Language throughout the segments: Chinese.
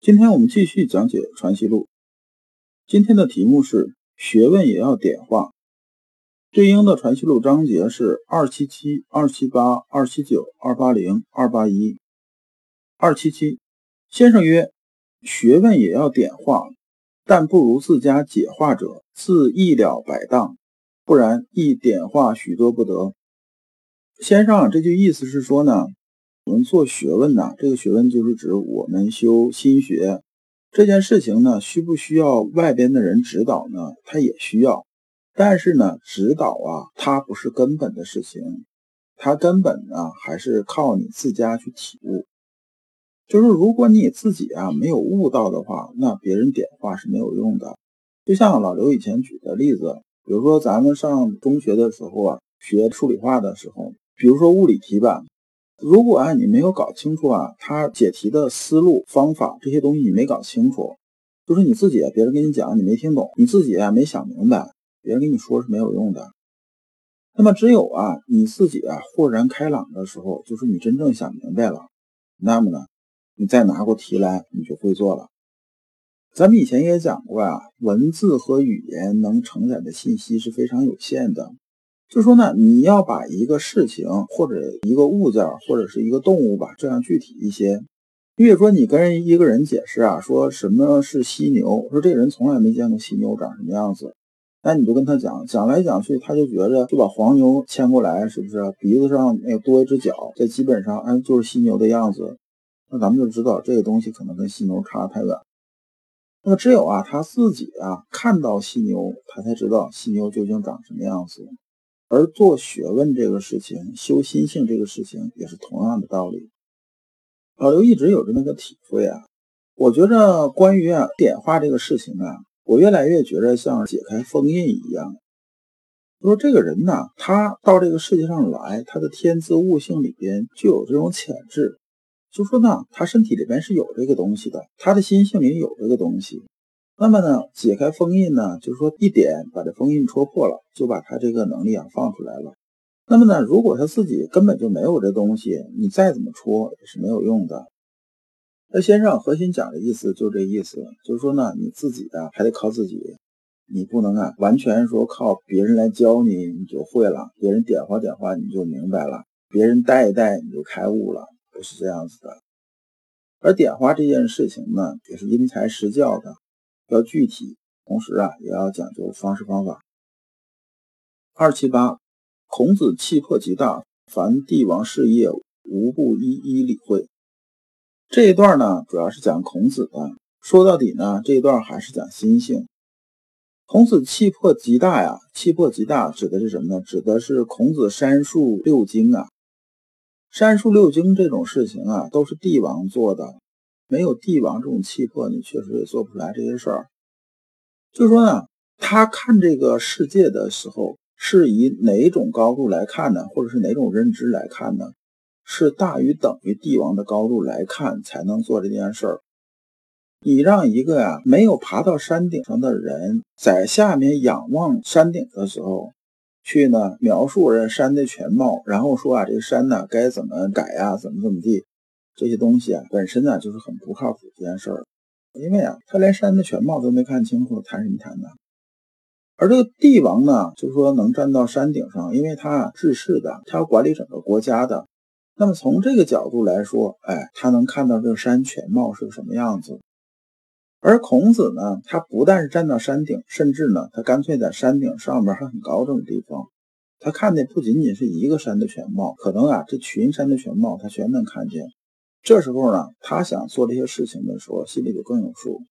今天我们继续讲解《传习录》，今天的题目是“学问也要点化”，对应的《传习录》章节是二七七、二七八、二七九、二八零、二八一。二七七，先生曰：“学问也要点化，但不如自家解化者，自一了百当；不然，亦点化许多不得。”先生这句意思是说呢？我们做学问呐，这个学问就是指我们修心学这件事情呢，需不需要外边的人指导呢？他也需要，但是呢，指导啊，它不是根本的事情，它根本呢还是靠你自家去体悟。就是如果你自己啊没有悟到的话，那别人点化是没有用的。就像老刘以前举的例子，比如说咱们上中学的时候啊，学数理化的时候，比如说物理题吧。如果啊你没有搞清楚啊，他解题的思路方法这些东西你没搞清楚，就是你自己别人跟你讲你没听懂，你自己啊没想明白，别人跟你说是没有用的。那么只有啊你自己啊豁然开朗的时候，就是你真正想明白了，那么呢，你再拿过题来，你就会做了。咱们以前也讲过啊，文字和语言能承载的信息是非常有限的。就说呢，你要把一个事情或者一个物件或者是一个动物吧，这样具体一些。比如说，你跟一个人解释啊，说什么是犀牛，说这个人从来没见过犀牛长什么样子，那你就跟他讲，讲来讲去，他就觉着就把黄牛牵过来，是不是？鼻子上那多一只脚，这基本上哎就是犀牛的样子。那咱们就知道这个东西可能跟犀牛差太远。那么只有啊他自己啊看到犀牛，他才知道犀牛究竟长什么样子。而做学问这个事情，修心性这个事情，也是同样的道理。老刘一直有这么个体会啊，我觉着关于啊点化这个事情啊，我越来越觉着像解开封印一样。说这个人呢，他到这个世界上来，他的天资悟性里边就有这种潜质，就说呢，他身体里边是有这个东西的，他的心性里有这个东西。那么呢，解开封印呢，就是说一点把这封印戳破了，就把他这个能力啊放出来了。那么呢，如果他自己根本就没有这东西，你再怎么戳也是没有用的。那先生核心讲的意思就这意思，就是说呢，你自己啊还得靠自己，你不能啊完全说靠别人来教你你就会了，别人点化点化你就明白了，别人带一带你就开悟了，不是这样子的。而点化这件事情呢，也是因材施教的。要具体，同时啊，也要讲究方式方法。二七八，孔子气魄极大，凡帝王事业，无不一一理会。这一段呢，主要是讲孔子的。说到底呢，这一段还是讲心性。孔子气魄极大呀，气魄极大指的是什么呢？指的是孔子删述六经啊。删述六经这种事情啊，都是帝王做的。没有帝王这种气魄，你确实也做不出来这些事儿。就说呢，他看这个世界的时候，是以哪种高度来看呢？或者是哪种认知来看呢？是大于等于帝王的高度来看，才能做这件事儿。你让一个呀没有爬到山顶上的人，在下面仰望山顶的时候，去呢描述这山的全貌，然后说啊这个山呢该怎么改呀，怎么怎么地。这些东西啊，本身呢就是很不靠谱这件事儿，因为啊，他连山的全貌都没看清楚，谈什么谈呢？而这个帝王呢，就是说能站到山顶上，因为他啊治世的，他要管理整个国家的。那么从这个角度来说，哎，他能看到这个山全貌是个什么样子。而孔子呢，他不但是站到山顶，甚至呢，他干脆在山顶上面还很高这种地方，他看的不仅仅是一个山的全貌，可能啊，这群山的全貌他全能看见。这时候呢，他想做这些事情的时候，心里就更有数。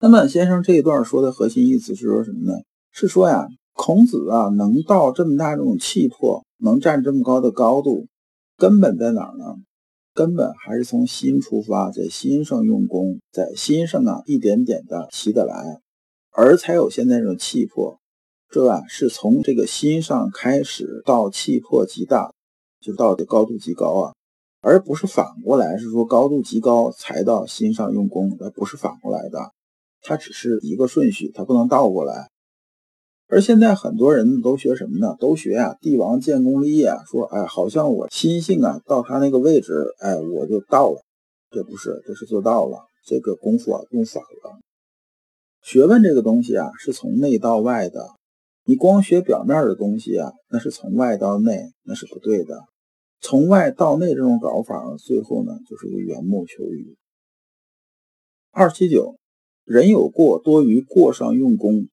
那么，先生这一段说的核心意思是说什么呢？是说呀，孔子啊，能到这么大这种气魄，能站这么高的高度，根本在哪儿呢？根本还是从心出发，在心上用功，在心上啊一点点的习得来，而才有现在这种气魄。这啊是从这个心上开始到气魄极大，就到的高度极高啊，而不是反过来，是说高度极高才到心上用功，而不是反过来的，它只是一个顺序，它不能倒过来。而现在很多人都学什么呢？都学啊，帝王建功立业啊，说哎，好像我心性啊到他那个位置，哎，我就到了。这不是，这是做到了。这个功夫啊用反了。学问这个东西啊，是从内到外的。你光学表面的东西啊，那是从外到内，那是不对的。从外到内这种搞法，最后呢就是一个缘木求鱼。二七九，人有过多于过上用功。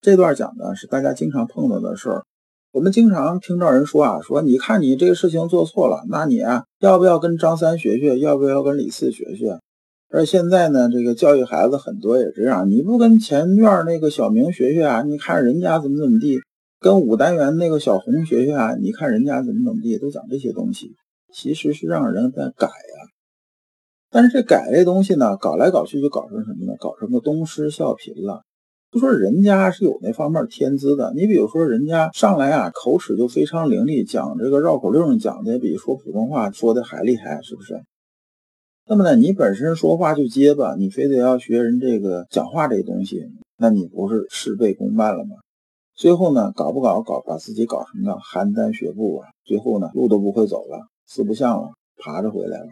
这段讲的是大家经常碰到的事儿，我们经常听到人说啊，说你看你这个事情做错了，那你啊要不要跟张三学学，要不要跟李四学学？而现在呢，这个教育孩子很多也这样，你不跟前院那个小明学学啊？你看人家怎么怎么地，跟五单元那个小红学学啊？你看人家怎么怎么地，都讲这些东西，其实是让人在改呀。但是这改这东西呢，搞来搞去就搞成什么呢？搞成个东施效颦了。就说人家是有那方面天资的，你比如说人家上来啊，口齿就非常伶俐，讲这个绕口令讲的比说普通话说的还厉害，是不是？那么呢，你本身说话就结巴，你非得要学人这个讲话这东西，那你不是事倍功半了吗？最后呢，搞不搞搞把自己搞成个邯郸学步啊？最后呢，路都不会走了，四不像了，爬着回来了。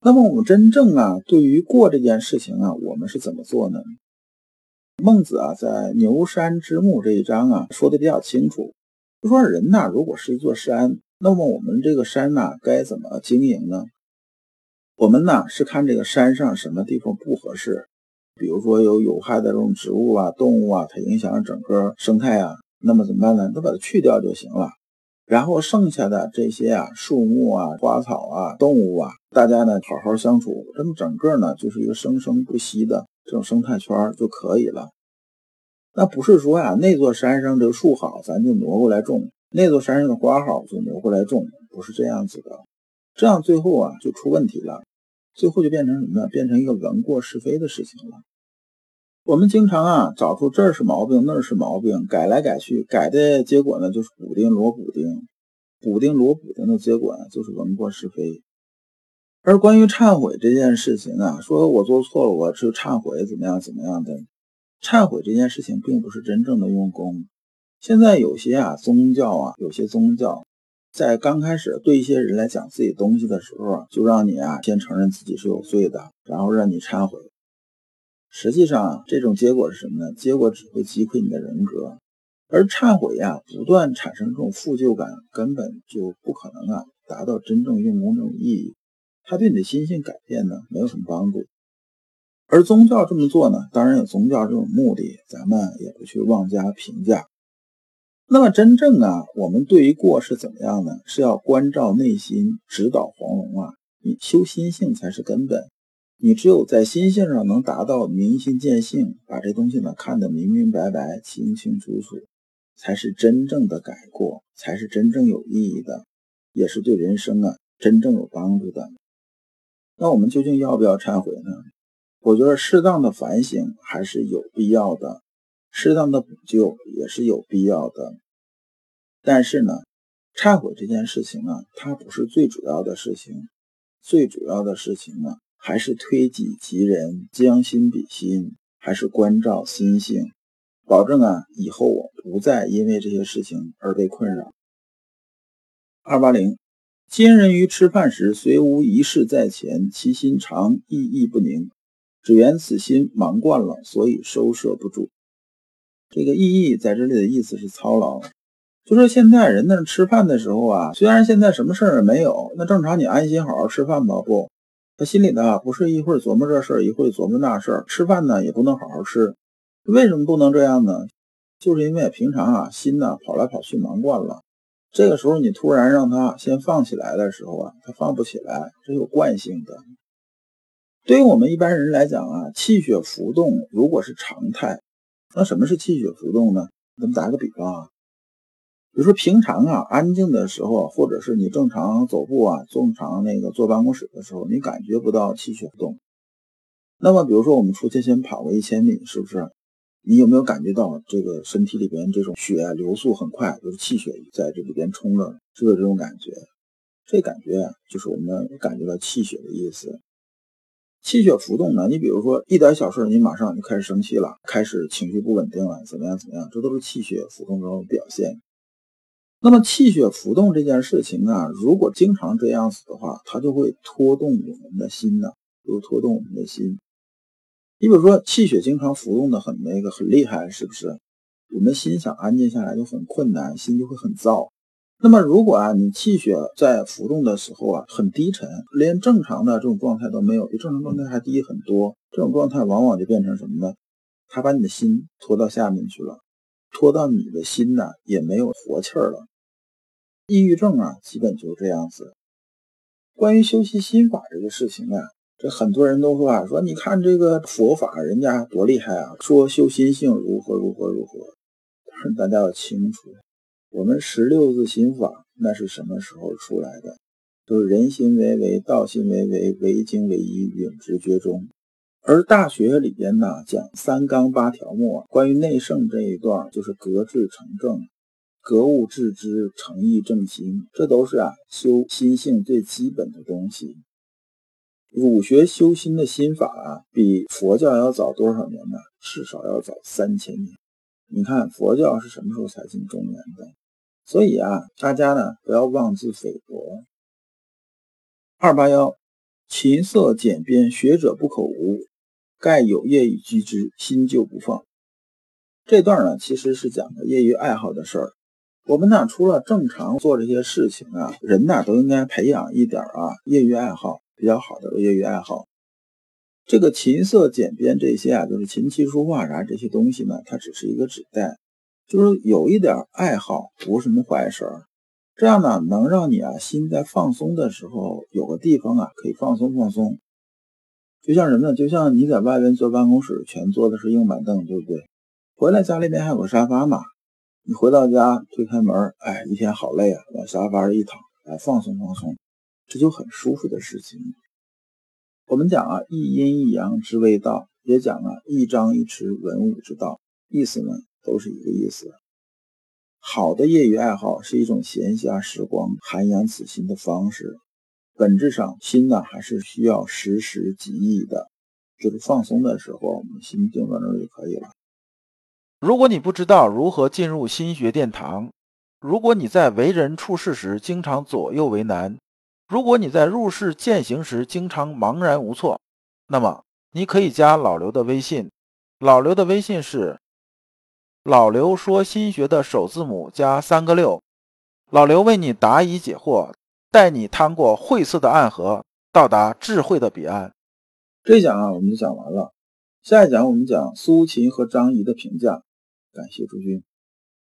那么我们真正啊，对于过这件事情啊，我们是怎么做呢？孟子啊，在牛山之木这一章啊，说的比较清楚，就说人呐，如果是一座山，那么我们这个山呐，该怎么经营呢？我们呢是看这个山上什么地方不合适，比如说有有害的这种植物啊、动物啊，它影响了整个生态啊，那么怎么办呢？都把它去掉就行了。然后剩下的这些啊，树木啊、花草啊、动物啊，大家呢好好相处，这么整个呢就是一个生生不息的。这种生态圈就可以了。那不是说呀，那座山上这个树好，咱就挪过来种；那座山上的花好，就挪过来种，不是这样子的。这样最后啊就出问题了，最后就变成什么呢？变成一个闻过是非的事情了。我们经常啊找出这儿是毛病，那儿是毛病，改来改去，改的结果呢就是补丁罗补丁，补丁罗补丁的结果呢就是闻过是非。而关于忏悔这件事情啊，说我做错了，我去忏悔，怎么样怎么样的？忏悔这件事情并不是真正的用功。现在有些啊宗教啊，有些宗教在刚开始对一些人来讲自己东西的时候，就让你啊先承认自己是有罪的，然后让你忏悔。实际上这种结果是什么呢？结果只会击溃你的人格。而忏悔呀，不断产生这种负疚感，根本就不可能啊达到真正用功这种意义。它对你的心性改变呢，没有什么帮助。而宗教这么做呢，当然有宗教这种目的，咱们也不去妄加评价。那么真正啊，我们对于过是怎么样呢？是要关照内心，指导黄龙啊，你修心性才是根本。你只有在心性上能达到明心见性，把这东西呢看得明明白白、清清楚楚，才是真正的改过，才是真正有意义的，也是对人生啊真正有帮助的。那我们究竟要不要忏悔呢？我觉得适当的反省还是有必要的，适当的补救也是有必要的。但是呢，忏悔这件事情啊，它不是最主要的事情，最主要的事情呢，还是推己及人，将心比心，还是关照心性，保证啊，以后我不再因为这些事情而被困扰。二八零。今人于吃饭时，虽无一事在前，其心常意意不宁，只缘此心忙惯了，所以收摄不住。这个意义在这里的意思是操劳，就说现在人那吃饭的时候啊，虽然现在什么事儿也没有，那正常你安心好好吃饭吧？不，他心里呢不是一会儿琢磨这事儿，一会儿琢磨那事儿，吃饭呢也不能好好吃。为什么不能这样呢？就是因为平常啊心呢跑来跑去，忙惯了。这个时候，你突然让他先放起来的时候啊，他放不起来，这有惯性的。对于我们一般人来讲啊，气血浮动如果是常态，那什么是气血浮动呢？咱们打个比方啊，比如说平常啊，安静的时候，或者是你正常走步啊，正常那个坐办公室的时候，你感觉不到气血浮动。那么，比如说我们出去先跑个一千米，是不是？你有没有感觉到这个身体里边这种血流速很快，就是气血在这里边冲着，是不是这种感觉？这感觉，就是我们感觉到气血的意思。气血浮动呢，你比如说一点小事，你马上就开始生气了，开始情绪不稳定了，怎么样怎么样？这都是气血浮动的表现。那么气血浮动这件事情啊，如果经常这样子的话，它就会拖动我们的心呢，就拖动我们的心。你比如说气血经常浮动的很那个很厉害，是不是？我们心想安静下来就很困难，心就会很燥。那么如果啊，你气血在浮动的时候啊很低沉，连正常的这种状态都没有，比正常状态还低很多，这种状态往往就变成什么呢？它把你的心拖到下面去了，拖到你的心呢也没有活气儿了。抑郁症啊，基本就是这样子。关于修习心法这个事情啊，这很多人都说啊，说你看这个佛法，人家多厉害啊，说修心性如何如何如何。但是大家要清楚，我们十六字心法那是什么时候出来的？就是人心为为，道心为为，为精为一，永直觉中。而大学里边呢，讲三纲八条目，关于内圣这一段，就是格致成正。格物致知、诚意正心，这都是啊修心性最基本的东西。儒学修心的心法啊，比佛教要早多少年呢？至少要早三千年。你看佛教是什么时候才进中原的？所以啊，大家呢不要妄自菲薄。二八幺，琴瑟简编，学者不可无。盖有业以居之，心就不放。这段呢，其实是讲的业余爱好的事儿。我们呢，除了正常做这些事情啊，人呢都应该培养一点啊业余爱好，比较好的业余爱好。这个琴瑟简编这些啊，就是琴棋书画啥这些东西呢，它只是一个指代，就是有一点爱好不是什么坏事儿。这样呢，能让你啊心在放松的时候有个地方啊可以放松放松。就像什么呢？就像你在外边坐办公室，全坐的是硬板凳，对不对？回来家里面还有个沙发嘛。你回到家推开门，哎，一天好累啊，往沙发上一躺，哎，放松放松，这就很舒服的事情。我们讲啊，一阴一阳之谓道，也讲啊，一张一弛文武之道，意思呢都是一个意思。好的业余爱好是一种闲暇时光涵养此心的方式，本质上心呢还是需要时时给意的，就是放松的时候，我们心静在那就可以了。如果你不知道如何进入心学殿堂，如果你在为人处事时经常左右为难，如果你在入世践行时经常茫然无措，那么你可以加老刘的微信。老刘的微信是老刘说新学的首字母加三个六。老刘为你答疑解惑，带你趟过晦涩的暗河，到达智慧的彼岸。这一讲啊，我们就讲完了。下一讲我们讲苏秦和张仪的评价。感谢诸君。